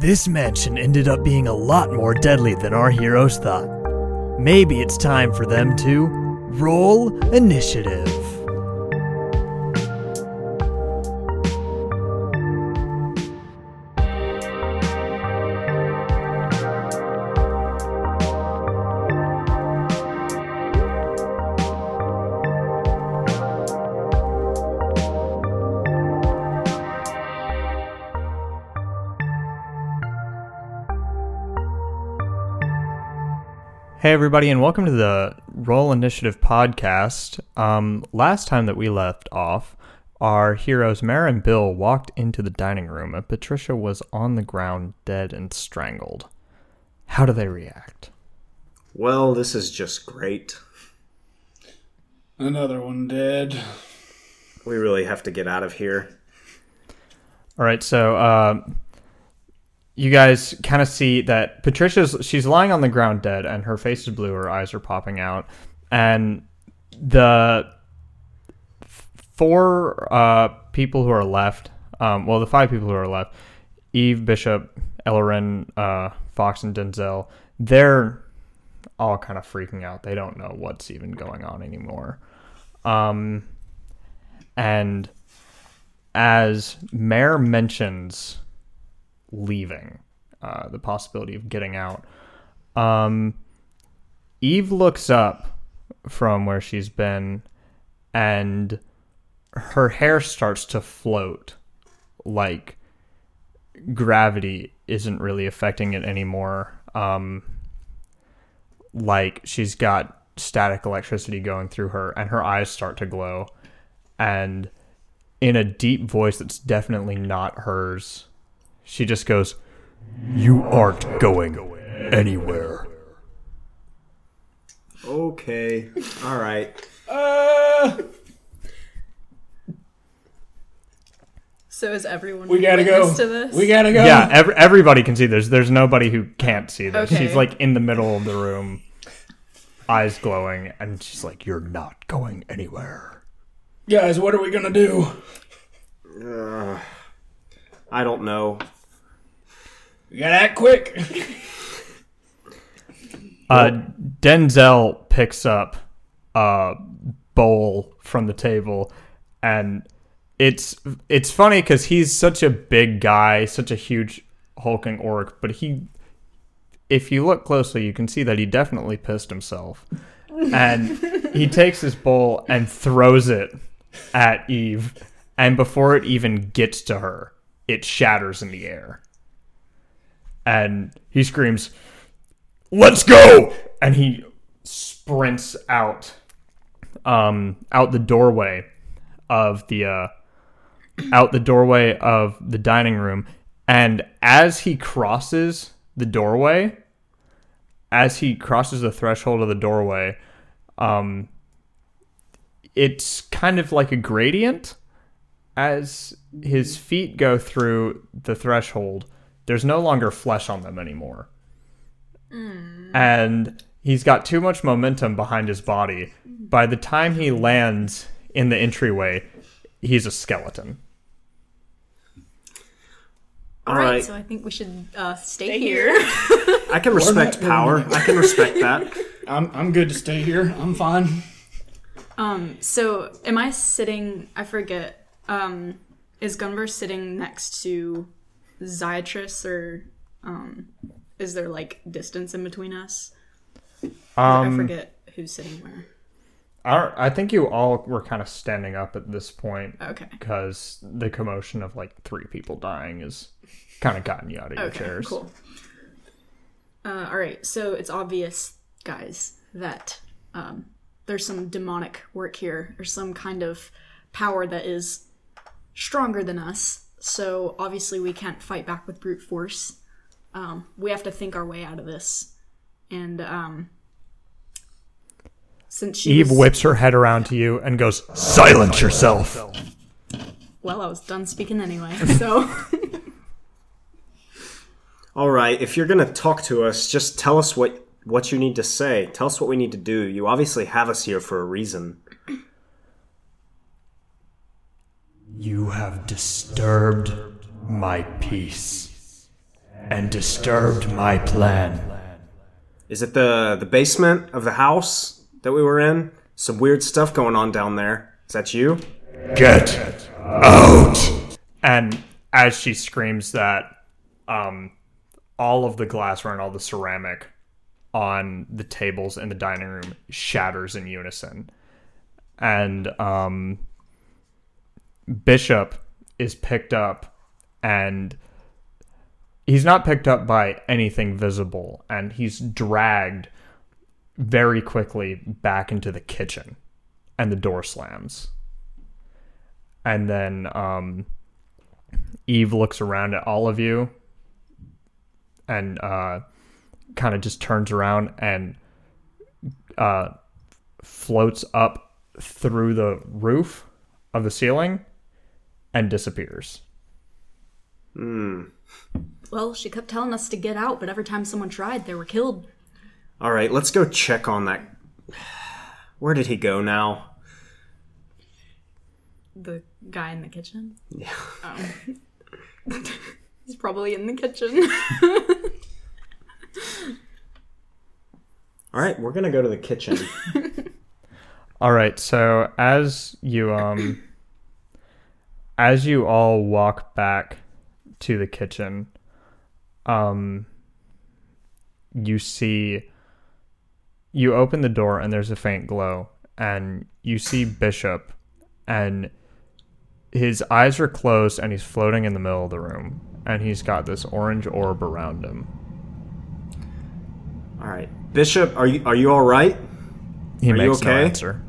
This mansion ended up being a lot more deadly than our heroes thought. Maybe it's time for them to roll initiative. Everybody, and welcome to the Roll Initiative podcast. Um, last time that we left off, our heroes, Mare and Bill, walked into the dining room, and Patricia was on the ground, dead and strangled. How do they react? Well, this is just great. Another one dead. We really have to get out of here. All right, so uh, you guys kind of see that Patricia's she's lying on the ground dead, and her face is blue, her eyes are popping out, and the four uh, people who are left, um, well, the five people who are left, Eve, Bishop, Ellerin, uh, Fox, and Denzel, they're all kind of freaking out. They don't know what's even going on anymore. Um, and as Mare mentions leaving, uh, the possibility of getting out, um, Eve looks up from where she's been and her hair starts to float like gravity isn't really affecting it anymore. Um, like she's got static electricity going through her, and her eyes start to glow. And in a deep voice that's definitely not hers, she just goes, You aren't going anywhere. Okay. All right. Uh, So is everyone we gotta go. to this? We gotta go. Yeah, ev- everybody can see this. There's nobody who can't see this. Okay. She's like in the middle of the room, eyes glowing, and she's like, You're not going anywhere. Guys, what are we gonna do? Uh, I don't know. We gotta act quick. Uh, Denzel picks up a bowl from the table, and it's it's funny because he's such a big guy, such a huge hulking orc, but he, if you look closely, you can see that he definitely pissed himself, and he takes his bowl and throws it at Eve, and before it even gets to her, it shatters in the air, and he screams let's go! And he sprints out um out the doorway of the uh out the doorway of the dining room. And as he crosses the doorway as he crosses the threshold of the doorway um it's kind of like a gradient as his feet go through the threshold there's no longer flesh on them anymore and he's got too much momentum behind his body. By the time he lands in the entryway, he's a skeleton. All All right, right. so I think we should uh, stay, here. I can respect power. I can respect that. I'm I'm good to stay here. I'm fine. um, so am I sitting? I forget. Um, is Gunvar sitting next to Zyatris, or um, is there like distance in between us? I Um, forget who's sitting where. our, I think you all were kind of standing up at this point Okay. because the commotion of like three people dying is kind of gotten you out of your Okay. chairs. Cool. Uh, all right. So it's obvious, guys, that um, there's some demonic work here. or some kind of power that is stronger than us. So obviously we can't fight back with brute force. Um, we have to think our way out of this. And um, since she Eve was- whips her head around to you and goes, "Silence yourself." well, I was done speaking anyway. So All right. If you're gonna talk to us, just tell us what what you need to say. Tell us what we need to do. You obviously have us here for a reason. You have disturbed my peace, and disturbed my plan. Is it the the basement of the house that we were in? Some weird stuff going on down there. Is that you? Get out! And as she screams that, um, all of the glassware and all the ceramic on the tables in the dining room shatters in unison. And um, Bishop is picked up, and he's not picked up by anything visible, and he's dragged very quickly back into the kitchen, and the door slams. And then um, Eve looks around at all of you and uh, kind of just turns around and uh, floats up through the roof of the ceiling and disappears. Well, she kept telling us to get out, but every time someone tried, they were killed. All right, let's go check on that. Where did he go now? The guy in the kitchen? Yeah. He's probably in the kitchen. All right, we're gonna go to the kitchen. All right, so as you um as you all walk back to the kitchen, um you see you open the door and there's a faint glow and you see Bishop and his eyes are closed and he's floating in the middle of the room and he's got this orange orb around him. all right, Bishop, are you are you all right? He Are you makes no okay? answer.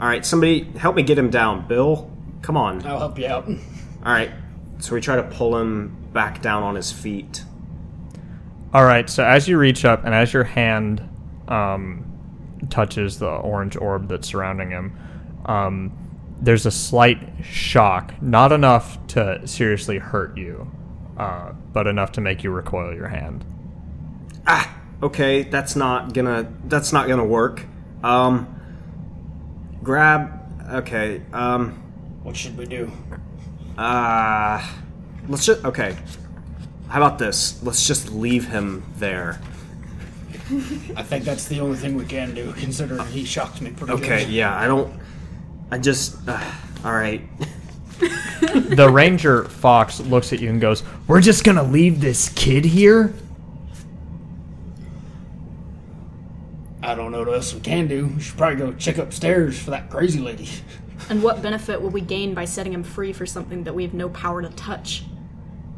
All right, somebody help me get him down. Bill, come on. I'll help you out. All right, so we try to pull him back down on his feet. All right, so as you reach up and as your hand um, touches the orange orb that's surrounding him, um, there's a slight shock, not enough to seriously hurt you, uh, but enough to make you recoil your hand. Ah, okay, that's not gonna that's not gonna work. Um, grab. Okay. Um. What should we do? Uh. Let's just. Okay. How about this? Let's just leave him there. I think that's the only thing we can do, considering he shocked me pretty Okay. good. Yeah. I don't. I just. Uh, all right. The ranger fox looks at you and goes, "We're just gonna leave this kid here." I don't know what else we can do. We should probably go check upstairs for that crazy lady. And what benefit will we gain by setting him free for something that we have no power to touch?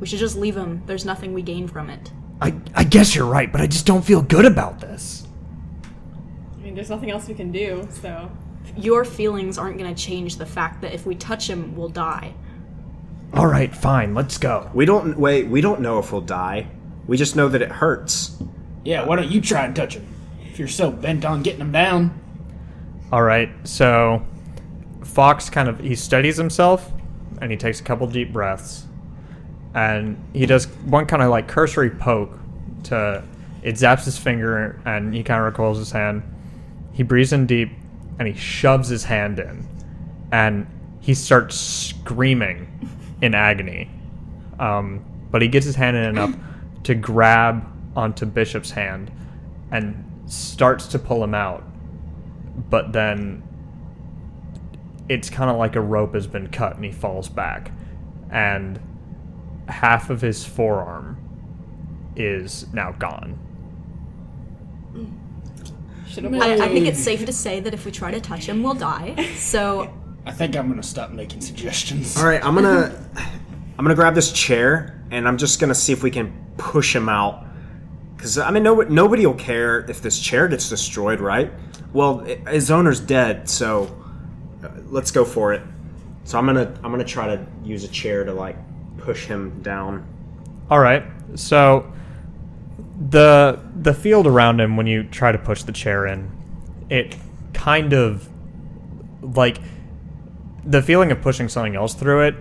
We should just leave him. There's nothing we gain from it. I, I guess you're right, but I just don't feel good about this. I mean, there's nothing else we can do, so. Your feelings aren't going to change the fact that if we touch him, we'll die. All right, fine, let's go. We don't wait. We don't know if we'll die. We just know that it hurts. Yeah, why don't you try and touch him? If you're so bent on getting him down. All right, so Fox kind of he steadies himself and he takes a couple deep breaths, and he does one kind of like cursory poke to it zaps his finger and he kind of recoils his hand. He breathes in deep and he shoves his hand in, and he starts screaming in agony. Um, but he gets his hand in enough to grab onto Bishop's hand and starts to pull him out but then it's kind of like a rope has been cut and he falls back and half of his forearm is now gone I, I think it's safe to say that if we try to touch him, we'll die. So I think I'm gonna stop making suggestions. All right, I'm gonna I'm gonna grab this chair and I'm just gonna see if we can push him out. Cause I mean, no, nobody will care if this chair gets destroyed, right? Well, i his owner's dead, so let's go for it. So I'm gonna I'm gonna try to use a chair to like push him down. all right so the the field around him when you try to push the chair in it kind of like the feeling of pushing something else through it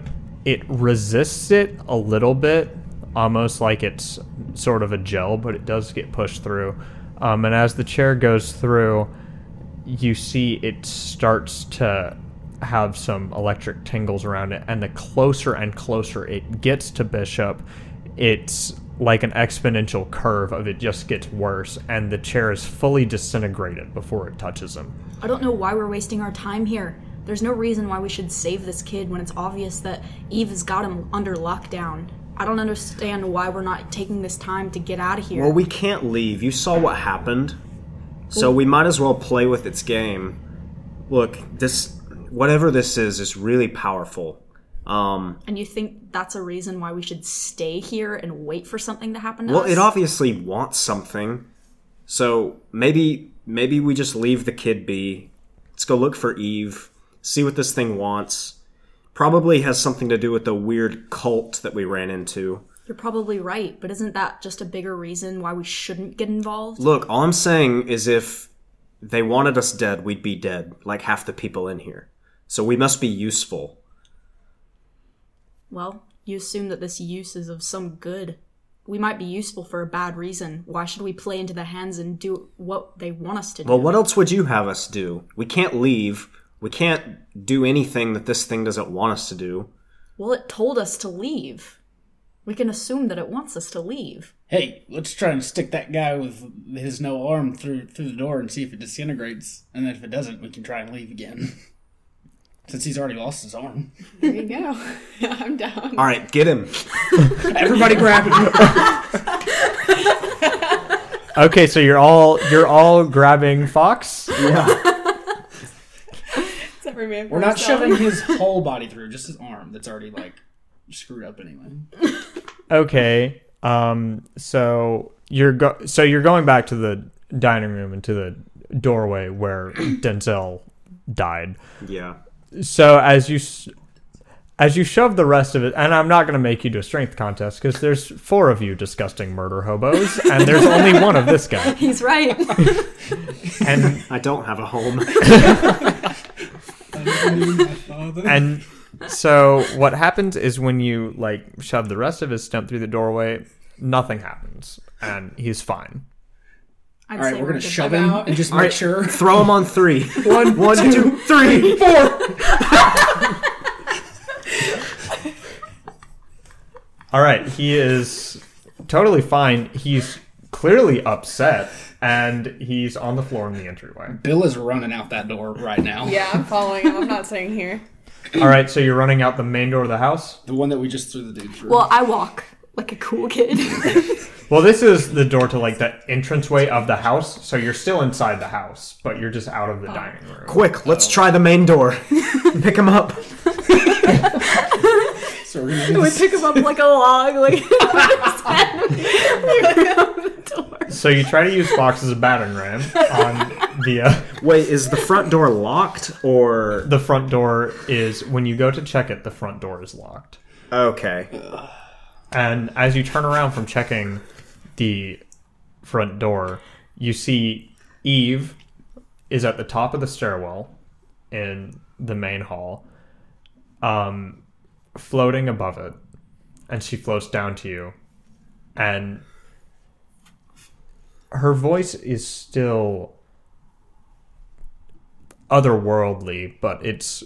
it resists it a little bit almost like it's sort of a gel but it does get pushed through um, and as the chair goes through you see it starts to have some electric tingles around it and the closer and closer it gets to bishop it's like an exponential curve of it just gets worse, and the chair is fully disintegrated before it touches him. I don't know why we're wasting our time here. There's no reason why we should save this kid when it's obvious that Eve has got him under lockdown. I don't understand why we're not taking this time to get out of here. Well, we can't leave. You saw what happened. So we might as well play with its game. Look, this whatever this is is really powerful. Um and you think that's a reason why we should stay here and wait for something to happen to well, us? it obviously wants something. So maybe maybe we just leave the kid be. Let's go look for Eve, see what this thing wants. Probably has something to do with the weird cult that we ran into. You're probably right, but isn't that just a bigger reason why we shouldn't get involved? Look, all I'm saying is if they wanted us dead, we'd be dead, like half the people in here. So we must be useful. Well, you assume that this use is of some good. We might be useful for a bad reason. Why should we play into their hands and do what they want us to do? Well, what else would you have us do? We can't leave. We can't do anything that this thing doesn't want us to do. Well, it told us to leave. We can assume that it wants us to leave. Hey, let's try and stick that guy with his no arm through through the door and see if it disintegrates. And then if it doesn't, we can try and leave again. Since he's already lost his arm. There you go. I'm down. All right, get him. Everybody grab him. Okay, so you're all you're all grabbing Fox. Except for me. We're not shoving his whole body through, just his arm that's already like screwed up anyway. Okay. Um. So you're go- so you're going back to the dining room and to the doorway where Denzel died. Yeah. So as you s- as you shove the rest of it, and I'm not going to make you do a strength contest because there's four of you disgusting murder hobos, and there's only one of this guy. He's right. And I don't have a home. and so what happens is when you like shove the rest of his stump through the doorway, nothing happens, and he's fine. I'd All right, say we're gonna shove him and just All make right, sure. Throw him on three. One, one, two, three. All right, he is totally fine. He's clearly upset, and he's on the floor in the entryway. Bill is running out that door right now. Yeah, I'm following him. I'm not staying here. All right, so you're running out the main door of the house. The one that we just threw the dude through. Well, I walk like a cool kid. Well, this is the door to like the entranceway of the house, so you're still inside the house, but you're just out of the oh. dining room. Quick, let's try the main door. Pick him up. so we're gonna do we pick him up like a log, like So you try to use Fox as a battering ram on the uh, Wait, is the front door locked or the front door is when you go to check it, the front door is locked. okay? And as you turn around from checking the front door, you see Eve is at the top of the stairwell in the main hall, um, floating above it, and she floats down to you, and her voice is still otherworldly, but it's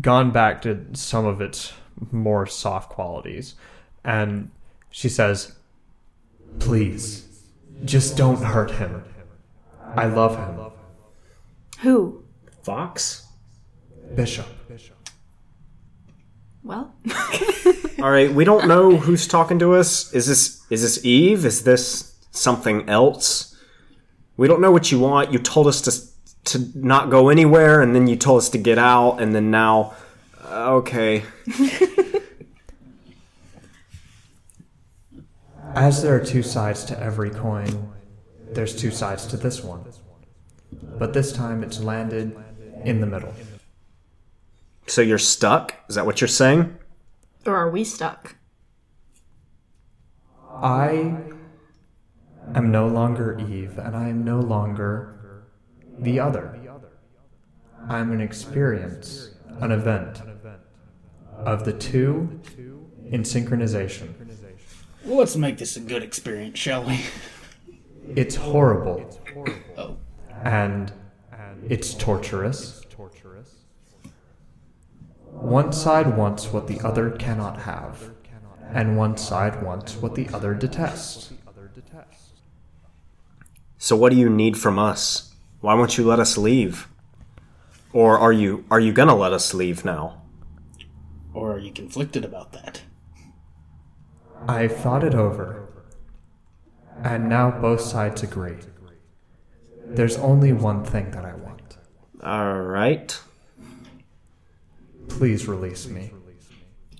gone back to some of its more soft qualities. And she says, Please, just don't hurt him. I love him. who? Fox. Bishop. Well, All right, we don't know who's talking to us. Is this is this Eve? Is this something else? We don't know what you want. You told us to to not go anywhere, and then you told us to get out, and then now, uh, okay. As there are two sides to every coin, there's two sides to this one. But this time it's landed in the middle. So you're stuck? Is that what you're saying? or are we stuck? I am no longer Eve, and I am no longer the other. I am an experience, an event of the two in synchronization. Well, let's make this a good experience, shall we? It's horrible Oh. and it's torturous. One side wants what the other cannot have, and one side wants what the other detests. So what do you need from us? Why won't you let us leave? Or are you are you gonna let us leave now? Or are you conflicted about that? I've thought it over, and now both sides agree. There's only one thing that I want. All right. Please release me.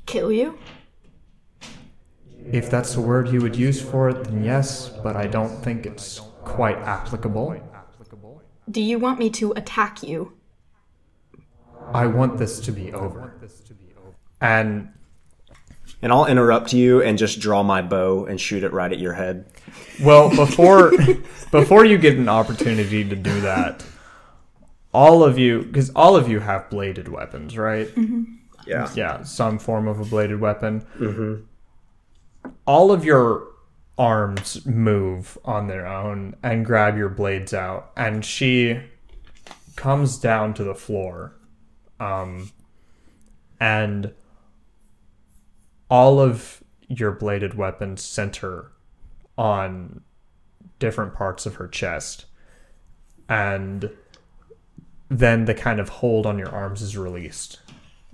Kill you? If that's the word you would use for it, then yes, but I don't think it's quite applicable. Do you want me to attack you? I want this to be over. And And I'll interrupt you and just draw my bow and shoot it right at your head. well, before before you get an opportunity to do that, all of you because all of you have bladed weapons, right? Yeah. yeah, some form of a bladed weapon. Mm-hmm. All of your arms move on their own and grab your blades out, and she comes down to the floor, um, and all of your bladed weapons center on different parts of her chest, and then the kind of hold on your arms is released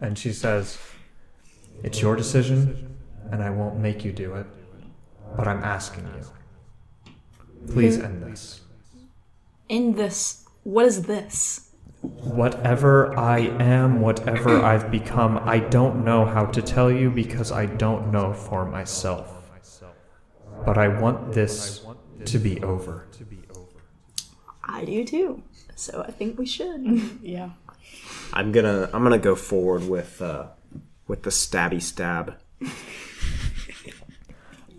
and she says, It's your decision, and I won't make you do it, but I'm asking you. Please end this. In this, what is this? Whatever I am, whatever I've become, I don't know how to tell you because I don't know for myself. But I want this to be over. I do too. So I think we should. Yeah. I'm gonna I'm gonna go forward with uh with the stabby stab.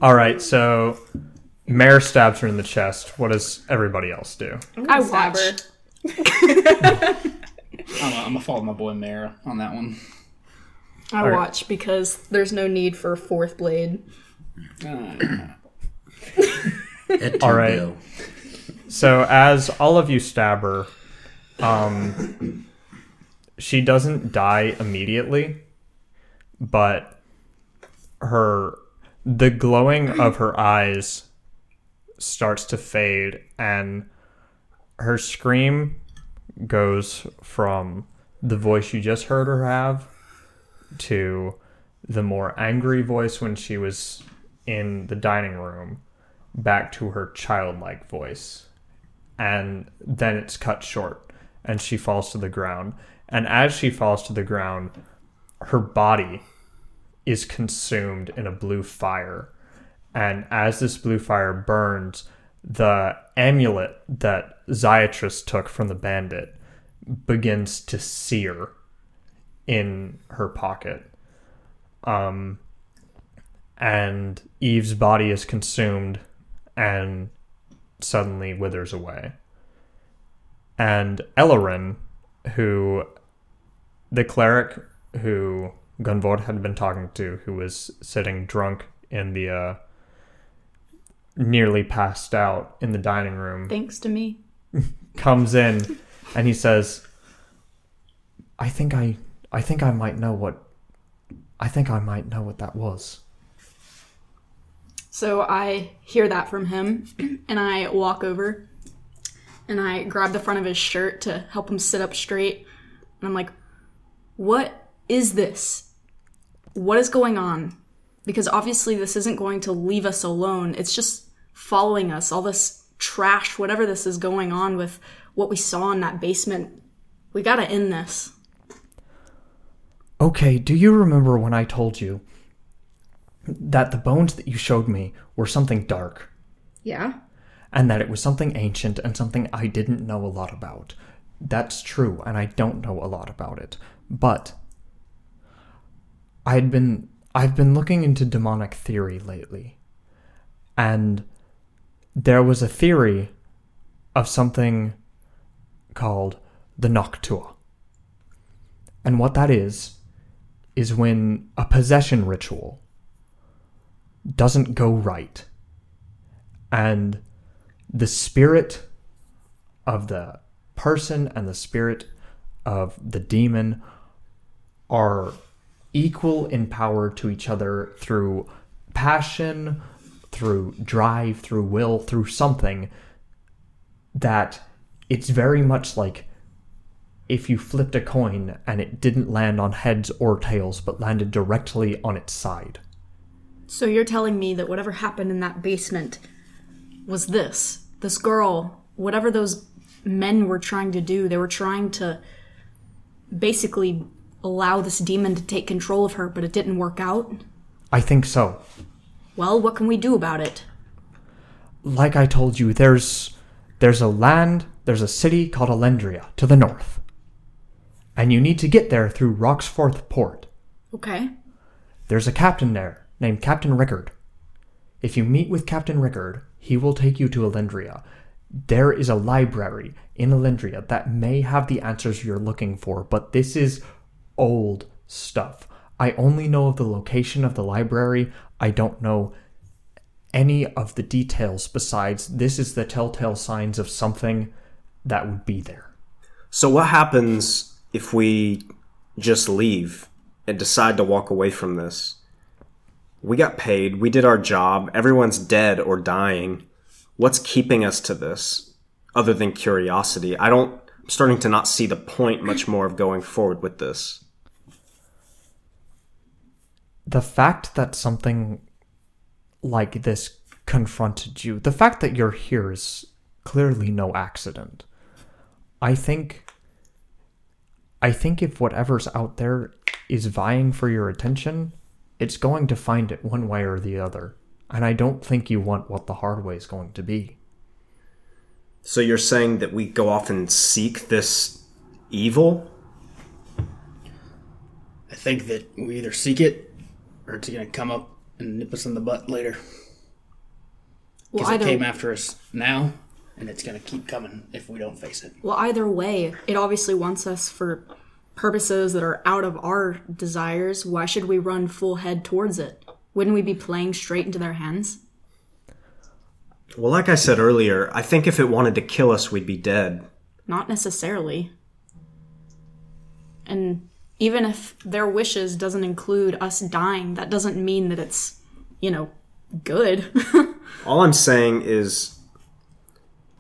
All right, so Mare stabs her in the chest. What does everybody else do? I Stab watch. her. I'm gonna, I'm gonna follow my boy Mara on that one. I Alright. watch because there's no need for a fourth blade. Uh, All right. So as all of you stab her, um, she doesn't die immediately, but her the glowing of her eyes starts to fade, and her scream goes from the voice you just heard her have to the more angry voice when she was in the dining room back to her childlike voice. And then it's cut short and she falls to the ground. And as she falls to the ground, her body is consumed in a blue fire. And as this blue fire burns, the amulet that Ziatrus took from the bandit begins to sear in her pocket. Um, and Eve's body is consumed and suddenly withers away. And Ellerin, who the cleric who Gunvor had been talking to, who was sitting drunk in the uh, nearly passed out in the dining room, Thanks to me. comes in and he says, "I think I, I think I might know what, I think I might know what that was." So I hear that from him and I walk over and I grab the front of his shirt to help him sit up straight. And I'm like, what is this? What is going on? Because obviously this isn't going to leave us alone. It's just following us. All this trash, whatever this is going on with what we saw in that basement. We gotta end this. Okay, do you remember when I told you that the bones that you showed me were something dark? Yeah? And that it was something ancient and something I didn't know a lot about. That's true, and I don't know a lot about it. But I'd been I've been looking into demonic theory lately. And there was a theory of something called the Noctua. And what that is is when a possession ritual doesn't go right. And the spirit of the person and the spirit of the demon are equal in power to each other through passion, through drive, through will, through something that it's very much like if you flipped a coin and it didn't land on heads or tails but landed directly on its side. So you're telling me that whatever happened in that basement was this. This girl, whatever those men were trying to do, they were trying to basically allow this demon to take control of her, but it didn't work out. I think so. Well, what can we do about it? Like I told you, there's there's a land, there's a city called Alendria to the north. And you need to get there through Roxforth Port. Okay. There's a captain there named Captain Rickard. If you meet with Captain Rickard, he will take you to Alendria. There is a library in Alendria that may have the answers you're looking for, but this is old stuff. I only know of the location of the library. I don't know any of the details besides this is the telltale signs of something that would be there. So what happens if we just leave and decide to walk away from this? We got paid, we did our job, everyone's dead or dying. What's keeping us to this other than curiosity? I don't I'm starting to not see the point much more of going forward with this. the fact that something like this confronted you, the fact that you're here is clearly no accident. I think I think if whatever's out there is vying for your attention, it's going to find it one way or the other. And I don't think you want what the hard way is going to be. So you're saying that we go off and seek this evil? I think that we either seek it or it's going to come up and nip us in the butt later. Well, Because it came after us now, and it's going to keep coming if we don't face it. well, either way, it obviously wants us for purposes that are out of our desires. Why should we run full head towards it? Wouldn't we be playing straight into their hands? Well, like I said earlier, I think if it wanted to kill us, we'd be dead. Not necessarily. And even if their wishes doesn't include us dying, that doesn't mean that it's, you know, good. All I'm saying is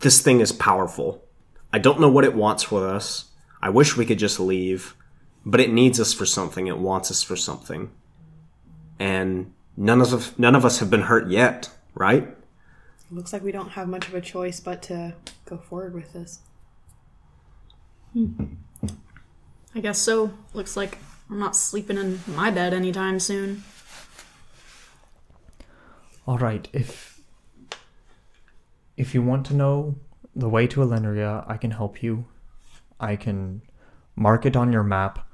this thing is powerful. I don't know what it wants with us. I wish we could just leave, but it needs us for something. It wants us for something. And none of us, none of us have been hurt yet, right? Looks like we don't have much of a choice but to go forward with this. Hmm. I guess so. Looks like I'm not sleeping in my bed anytime soon. All right, if if you want to know the way to Alendria, I can help you. I can mark it on your map.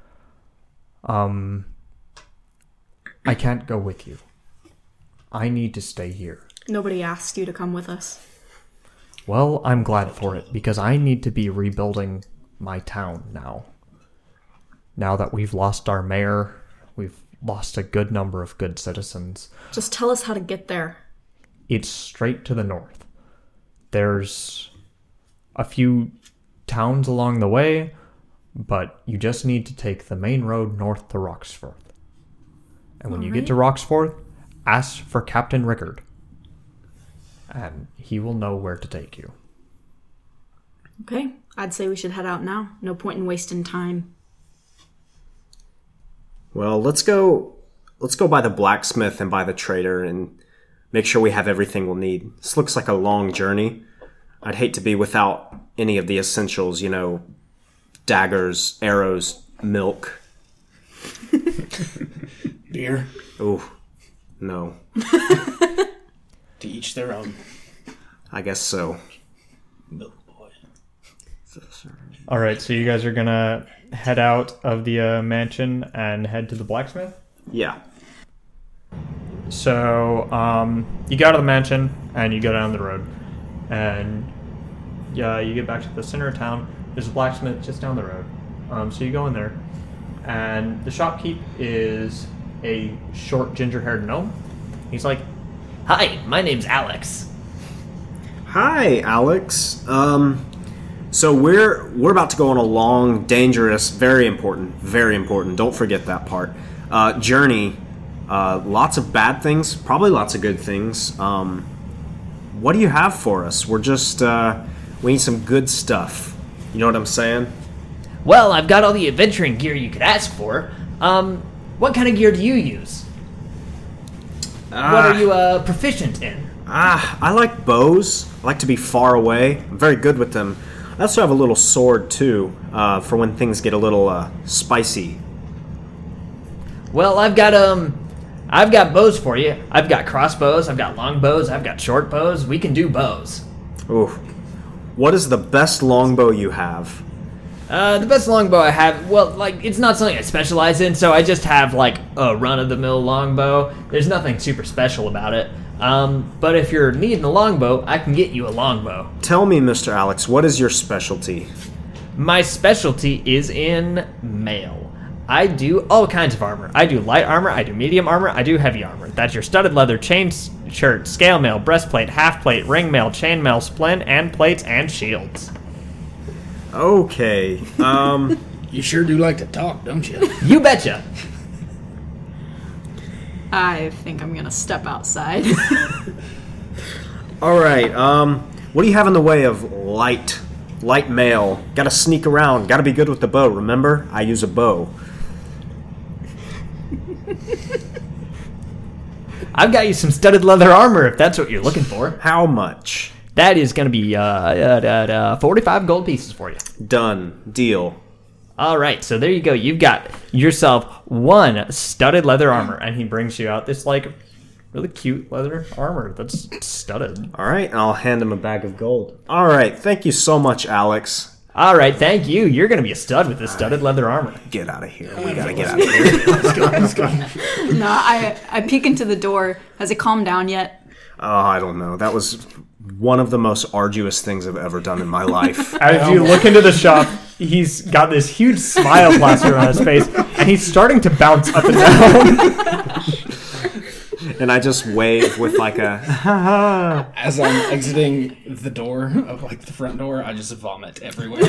Um I can't go with you. I need to stay here. Nobody asked you to come with us. Well, I'm glad for it because I need to be rebuilding my town now. Now that we've lost our mayor, we've lost a good number of good citizens. Just tell us how to get there. it's straight to the north. There's a few towns along the way, but you just need to take the main road north to Roxforth. And when you get to Roxforth, ask for Captain Rickard, and he will know where to take you. Okay, I'd say we should head out now. No point in wasting time. Well, let's go. Let's go by the blacksmith and by the trader and make sure we have everything we'll need. This looks like a long journey. I'd hate to be without any of the essentials. You know, daggers, arrows, milk. Beer, Oh, no. to each their own. I guess so. Milk boy. All right, so you guys are gonna head out of the uh, mansion and head to the blacksmith. Yeah. So um, you get out of the mansion and you go down the road, and yeah, you get back to the center of town. There's a blacksmith just down the road. Um, so you go in there, and the shopkeep is a short, ginger-haired gnome. He's like, Hi, my name's Alex. Hi, Alex. Um, so we're we're about to go on a long, dangerous, very important, very important. Don't forget that part. Uh, journey Uh, lots of bad things, probably lots of good things. Um, what do you have for us? We're just uh, we need some good stuff. You know what I'm saying? Well, I've got all the adventuring gear you could ask for. Um, what kind of gear do you use? what are you uh, proficient in? Ah, I like bows. I like to be far away. I'm very good with them. I also have a little sword too, uh, for when things get a little uh, spicy. Well, I've got um, I've got bows for you. I've got crossbows. I've got long bows. I've got short bows. We can do bows. Ooh, what is the best longbow you have? Uh, the best longbow I have, well, like it's not something I specialize in, so I just have like a run-of-the-mill longbow. There's nothing super special about it. Um, but if you're needing a longbow, I can get you a longbow. Tell me, Mr. Alex, what is your specialty? My specialty is in mail. I do all kinds of armor. I do light armor, I do medium armor, I do heavy armor. That's your studded leather, chain s- shirt, scale mail, breastplate, half plate, ring mail, chain mail, splint, and plates and shields. Okay. Um. You sure do like to talk, don't you? You betcha. I think I'm gonna step outside. all right. Um. What do you have in the way of light, light mail? Got to sneak around. Got to be good with the bow. Remember, I use a bow. I've got you some studded leather armor if that's what you're looking for. How much? That is going to be uh, uh, uh, uh, 45 gold pieces for you. Done. Deal. All right, so there you go. You've got yourself one studded leather armor, and he brings you out this like really cute leather armor that's studded. All right. I'll hand him a bag of gold. All right. Thank you so much, Alex. All right, thank you. You're going to be a stud with this studded leather armor. Get out of here. We gotta get out of here. Let's go. Let's go. No, I I peek into the door. Has it calmed down yet? Oh, I don't know. That was one of the most arduous things I've ever done in my life. As you look into the shop, he's got this huge smile plastered on his face, and he's starting to bounce up and down. and I just wave with like a. As I'm exiting the door of like the front door, I just vomit everywhere.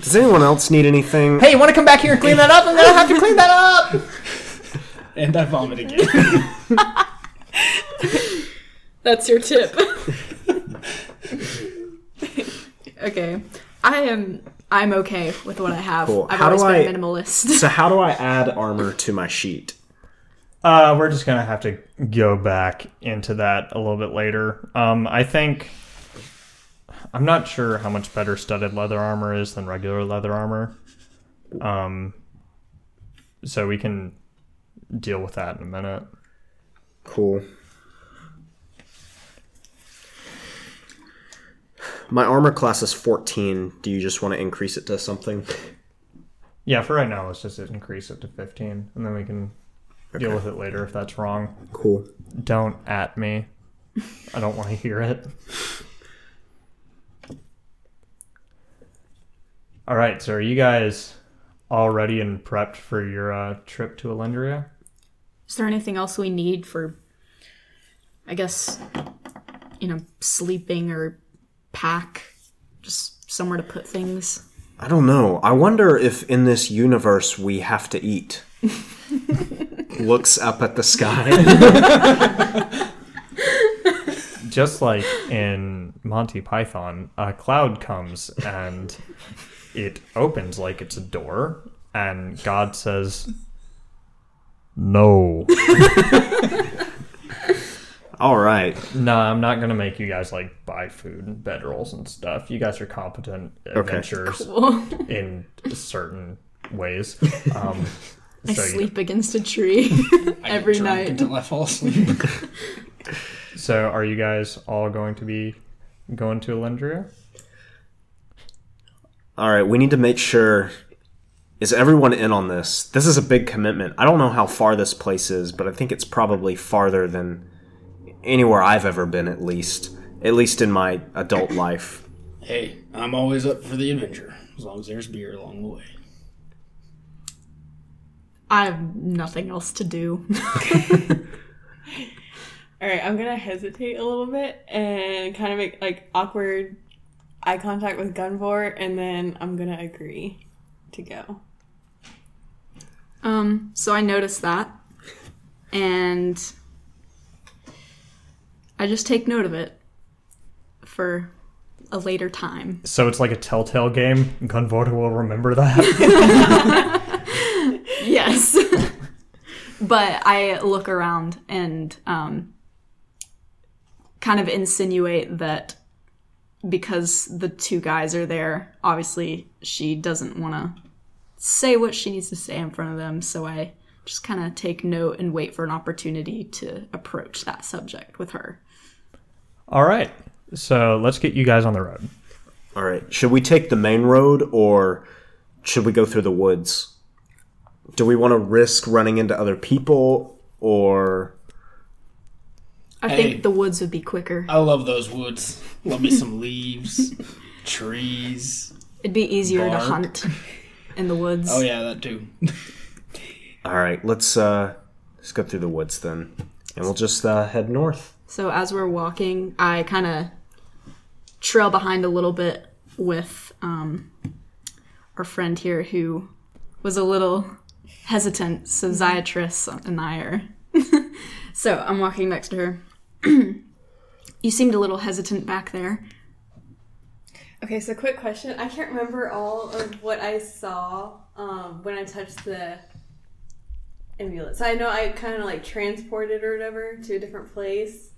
Does anyone else need anything? Hey, you want to come back here and clean that up? I'm going to have to clean that up. and I vomit again. That's your tip. okay, I am. I'm okay with what I have. Cool. I've How always do been I- a minimalist. So how do I add armor to my sheet? Uh, we're just gonna have to go back into that a little bit later. Um, I think I'm not sure how much better studded leather armor is than regular leather armor. Um, so we can deal with that in a minute. Cool. My armor class is 14. Do you just want to increase it to something? Yeah, for right now, let's just increase it to 15, and then we can deal with it later if that's wrong. Cool. Don't at me. I don't want to hear it. All right, so are you guys all ready and prepped for your uh, trip to Alendria? Is there anything else we need for, I guess, you know, sleeping or pack? Just somewhere to put things. I don't know. I wonder if in this universe we have to eat. Looks up at the sky. Just like in Monty Python, a cloud comes and it opens like it's a door, and God says, No. All right. No, I'm not gonna make you guys like buy food and bedrolls and stuff. You guys are competent adventurers in certain ways. Um, I so, you- sleep against a tree every get night. until I fall asleep. so, are you guys all going to be going to Alendria? All right. We need to make sure. Is everyone in on this? This is a big commitment. I don't know how far this place is, but I think it's probably farther than anywhere I've ever been, at least. At least in my adult life. hey, I'm always up for the adventure as long as there's beer along the way. I have nothing else to do. All right, I'm gonna hesitate a little bit and kind of make like awkward eye contact with Gunvor, and then I'm gonna agree to go. Um, so I noticed that, and I just take note of it for a later time. So it's like a telltale game. Gunvor will remember that. Yes. but I look around and um, kind of insinuate that because the two guys are there, obviously she doesn't want to say what she needs to say in front of them. So I just kind of take note and wait for an opportunity to approach that subject with her. All right. So let's get you guys on the road. All right. Should we take the main road or should we go through the woods? Do we want to risk running into other people or I Hey. think the woods would be quicker. I love those woods. Love me some leaves, trees. It'd be easier to hunt in the woods. Oh yeah, that too. All right, let's uh let's go through the woods then. And we'll just uh, head north. So as we're walking, I kind of trail behind a little bit with um, our friend here who was a little hesitant. So Ziatrice and I are. so I'm walking next to her. you seemed a little hesitant back there. Okay, so quick question. I can't remember all of what I saw um, when I touched the amulet. So I know I kind of like transported or whatever to a different place.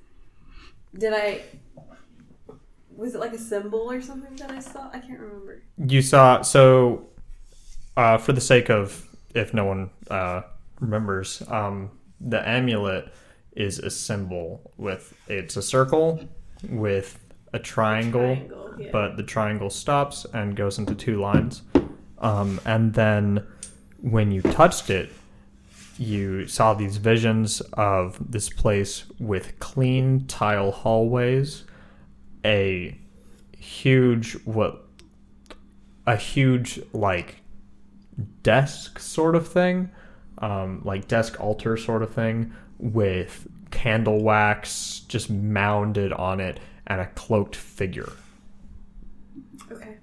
Did I? Was it like a symbol or something that I saw? I can't remember. You saw so uh, for the sake of if no one uh, remembers, um, the amulet is a symbol with it's a circle with a triangle, Triangle, yeah. but the triangle stops and goes into two lines. Um, and then when you touched it, you saw these visions of this place with clean tile hallways, a huge what a huge like desk sort of thing, um, like desk altar sort of thing with candle wax just mounded on it and a cloaked figure. Okay.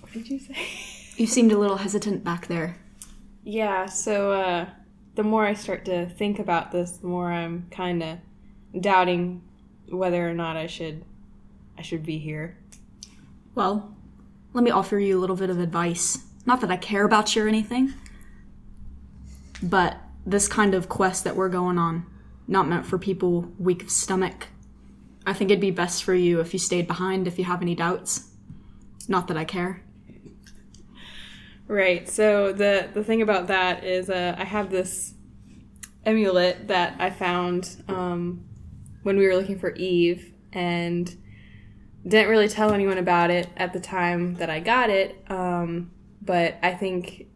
what did you say? You seemed a little hesitant back there. Yeah, so uh, the more I start to think about this, the more I'm kind of doubting whether or not I should I should be here. Well, let me offer you a little bit of advice. Not that I care about you or anything, but this kind of quest that we're going on, not meant for people weak of stomach. I think it'd be best for you if you stayed behind if you have any doubts. Not that I care. Right. So the the thing about that is, uh, I have this amulet that I found um, when we were looking for Eve, and didn't really tell anyone about it at the time that I got it. Um, but I think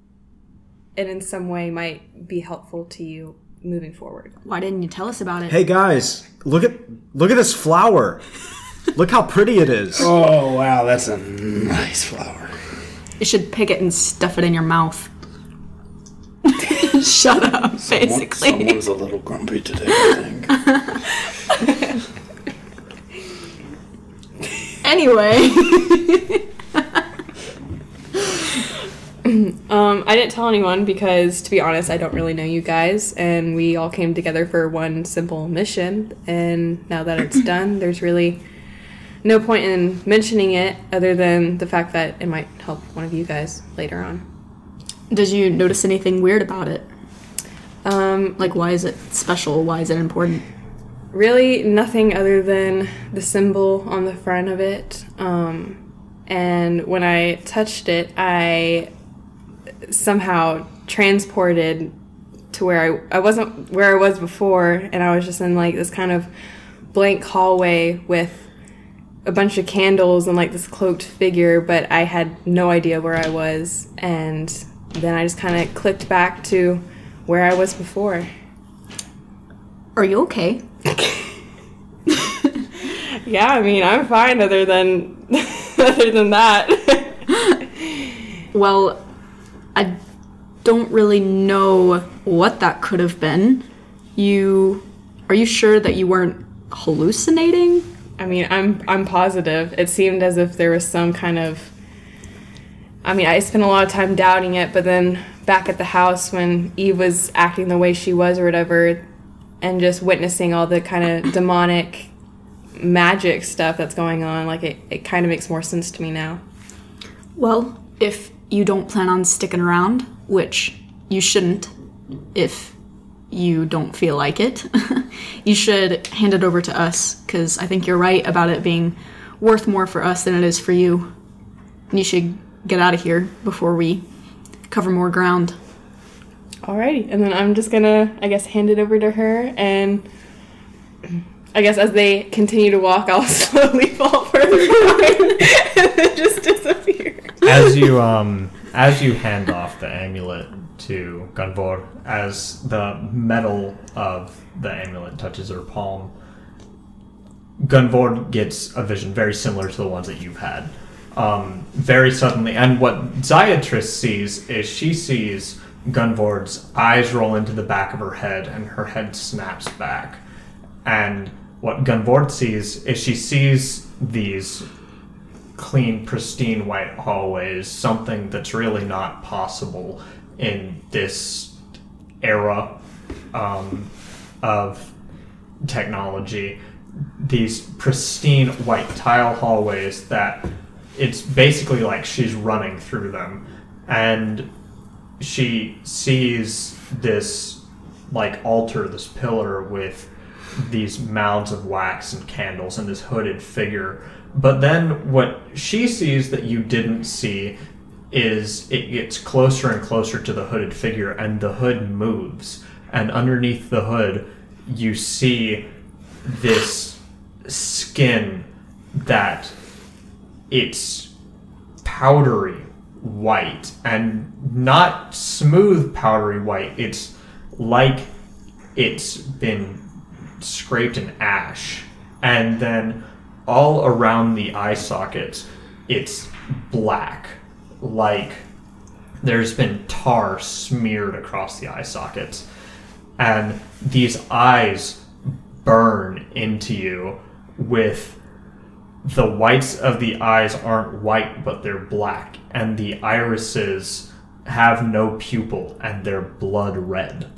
it in some way might be helpful to you moving forward. Why didn't you tell us about it? Hey guys, look at look at this flower. look how pretty it is. Oh wow, that's a nice flower. You should pick it and stuff it in your mouth. Shut up, basically. Someone's a little grumpy today, I think. Anyway. Um, I didn't tell anyone because, to be honest, I don't really know you guys, and we all came together for one simple mission. And now that it's done, there's really no point in mentioning it other than the fact that it might help one of you guys later on. Did you notice anything weird about it? Um, Like, why is it special? Why is it important? Really, nothing other than the symbol on the front of it. Um, and when I touched it, I somehow transported to where I, I wasn't where I was before, and I was just in like this kind of blank hallway with a bunch of candles and like this cloaked figure, but I had no idea where I was, and then I just kind of clicked back to where I was before. Are you okay? Yeah, I mean, I'm fine other than other than that. Well, I don't really know what that could have been. You are you sure that you weren't hallucinating? I mean, I'm I'm positive. It seemed as if there was some kind of I mean, I spent a lot of time doubting it, but then back at the house when Eve was acting the way she was or whatever, and just witnessing all the kind of demonic magic stuff that's going on, like it, it kind of makes more sense to me now. Well, if you don't plan on sticking around, which you shouldn't if you don't feel like it, you should hand it over to us because I think you're right about it being worth more for us than it is for you. You should get out of here before we cover more ground. Alrighty, and then I'm just gonna, I guess, hand it over to her, and I guess as they continue to walk, I'll slowly fall further behind and then just disappear. as you um as you hand off the amulet to Gunvor, as the metal of the amulet touches her palm, Gunvor gets a vision very similar to the ones that you've had. Um, very suddenly, and what Ziatris sees is she sees Gunvor's eyes roll into the back of her head, and her head snaps back. And what Gunvord sees is she sees these clean, pristine white hallways, something that's really not possible in this era um, of technology. These pristine white tile hallways that it's basically like she's running through them. And she sees this like altar, this pillar with these mounds of wax and candles and this hooded figure. But then what she sees that you didn't see is it gets closer and closer to the hooded figure and the hood moves. And underneath the hood, you see this skin that it's powdery white and not smooth powdery white. It's like it's been scraped in ash. And then all around the eye sockets, it's black. Like there's been tar smeared across the eye sockets. And these eyes burn into you with the whites of the eyes aren't white, but they're black, and the irises have no pupil and they're blood red.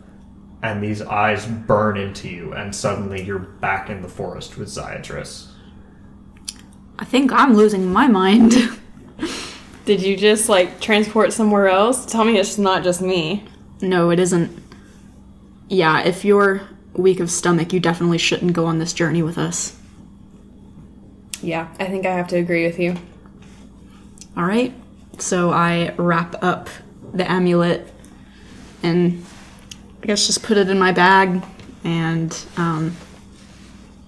And these eyes burn into you, and suddenly you're back in the forest with Ziatris. I think I'm losing my mind. Did you just like transport somewhere else? Tell me it's not just me. no, it isn't. Yeah, if you're weak of stomach, you definitely shouldn't go on this journey with us. Yeah, I think I have to agree with you. All right. So I wrap up the amulet and I guess just put it in my bag and um,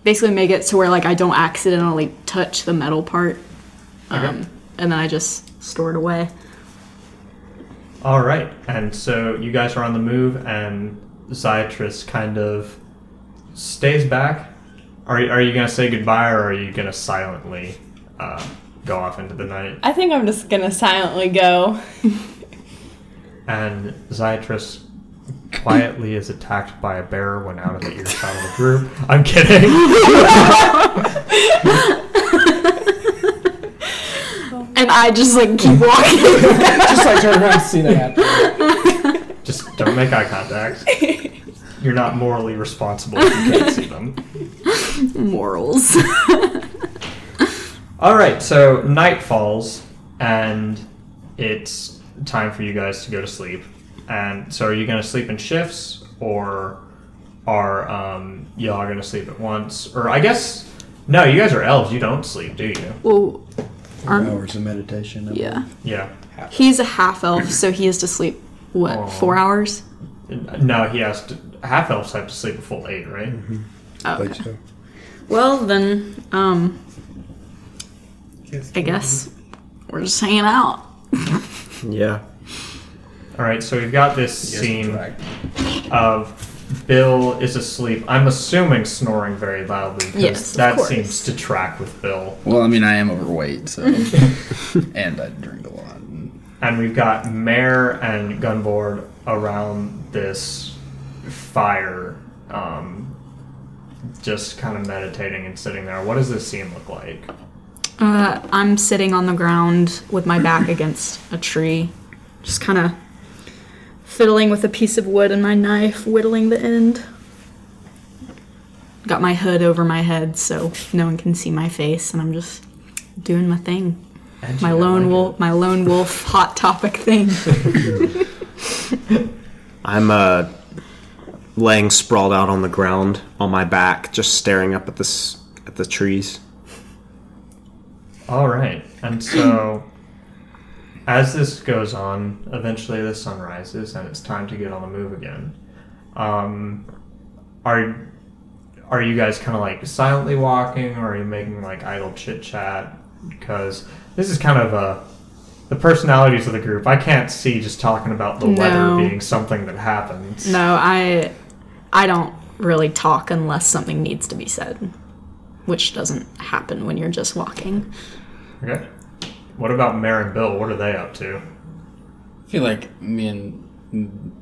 basically make it to where like I don't accidentally touch the metal part. Um, and then I just store it away. All right, and so you guys are on the move, and Ziatris kind of stays back. Are you, are you gonna say goodbye, or are you gonna silently uh, go off into the night? I think I'm just gonna silently go. And Ziatris quietly is attacked by a bear when out of the earshot of the group. I'm kidding. And I just like keep walking. Just like turn around and see that happen. Just don't make eye contact. You're not morally responsible if you can't see them. Morals. All right, so night falls, and it's time for you guys to go to sleep. And so, are you going to sleep in shifts, or are um, y'all going to sleep at once? Or I guess no, you guys are elves. You don't sleep, do you? well, aren't hours of meditation. I yeah. Yeah. He's a half elf, so he has to sleep what Aw. four hours? No, he has to. Half elves have to sleep a full eight, right? Oh, believe okay. so. Well then, um, I guess we're just hanging out. Yeah. All right, so we've got this Yes, scene right. of Bill is asleep. I'm assuming snoring very loudly because Yes, of that course. seems to track with Bill. Well, I mean, I am overweight, so and I drink a lot. And we've got Mare and Gunvor around this fire, um, just kind of meditating and sitting there. What does this scene look like? Uh, I'm sitting on the ground with my back against a tree, just kind of fiddling with a piece of wood and my knife, whittling the end. Got my hood over my head so no one can see my face, and I'm just doing my thing. Edgy, My lone like it. wolf, my lone wolf hot topic thing. I'm uh, laying sprawled out on the ground on my back, just staring up at this at the trees. All right. And so, as this goes on, eventually the sun rises and it's time to get on the move again. Um, are are you guys kind of like silently walking, or are you making like idle chit chat? Because this is kind of a the personalities of the group. I can't see just talking about the weather being something that happens. No, I I don't really talk unless something needs to be said, which doesn't happen when you're just walking. Okay. What about Mayor and Bill? What are they up to? I feel like me and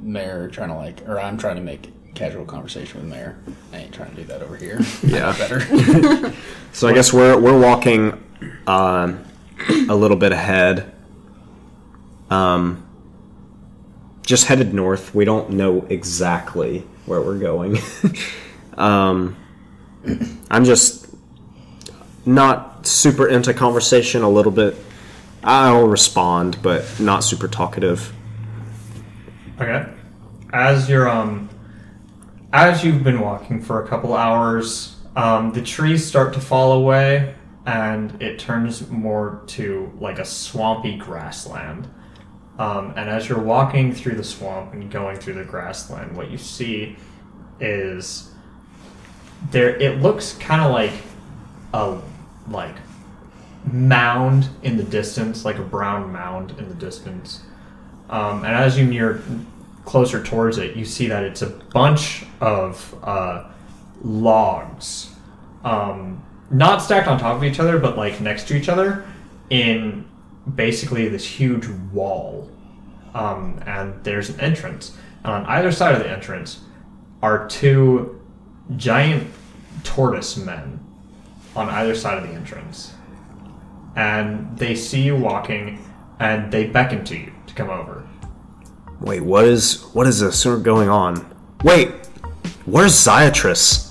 Mayor are trying to like, or I'm trying to make casual conversation with Mayor. I ain't trying to do that over here. Yeah. better. So I guess we're we're walking um, a little bit ahead. Um, just headed north. We don't know exactly where we're going. um, I'm just not super into conversation. A little bit. I'll respond, but not super talkative. Okay. As you're um as you've been walking for a couple hours, um, the trees start to fall away and it turns more to like a swampy grassland. Um, and as you're walking through the swamp and going through the grassland, what you see is there it looks kind of like a like mound in the distance, like a brown mound in the distance. Um, and as you near closer towards it, you see that it's a bunch of uh, logs, um, not stacked on top of each other, but like next to each other, in basically this huge wall. Um, and there's an entrance, and on either side of the entrance are two giant tortoise men on either side of the entrance. And they see you walking, and they beckon to you to come over. Wait, what is what is this going on? Wait, where's Ziatrus?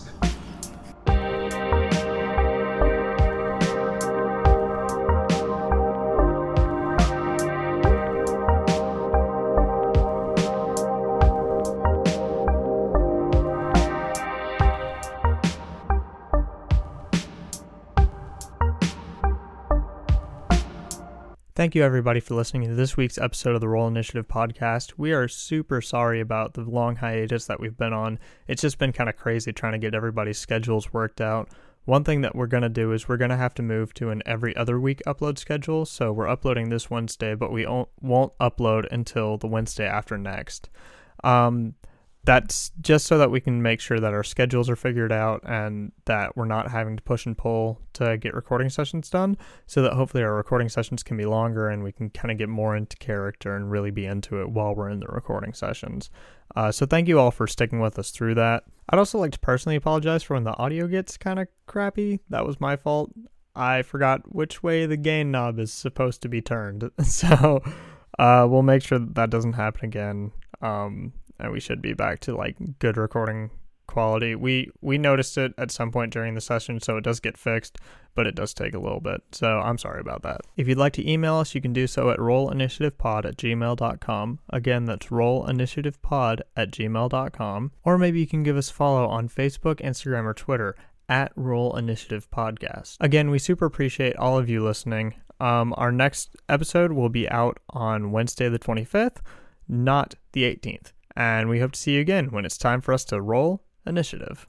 Thank you, everybody, for listening to this week's episode of the Roll Initiative podcast. We are super sorry about the long hiatus that we've been on. It's just been kind of crazy trying to get everybody's schedules worked out. One thing that we're going to do is we're going to have to move to an every other week upload schedule. So we're uploading this Wednesday, but we won't upload until the Wednesday after next. Um, that's just so that we can make sure that our schedules are figured out and that we're not having to push and pull to get recording sessions done so that hopefully our recording sessions can be longer and we can kind of get more into character and really be into it while we're in the recording sessions. Uh, so thank you all for sticking with us through that. I'd also like to personally apologize for when the audio gets kind of crappy. That was my fault. I forgot which way the gain knob is supposed to be turned. So uh, we'll make sure that, that doesn't happen again. Um, and we should be back to like good recording quality. We we noticed it at some point during the session, so it does get fixed, but it does take a little bit. So I'm sorry about that. If you'd like to email us, you can do so at rollinitiativepod at gmail.com. Again, that's rollinitiativepod at gmail.com. Or maybe you can give us a follow on Facebook, Instagram, or Twitter at Roll Initiative Podcast. Again, we super appreciate all of you listening. Um, our next episode will be out on Wednesday the 25th, not the 18th. And we hope to see you again when it's time for us to roll initiative.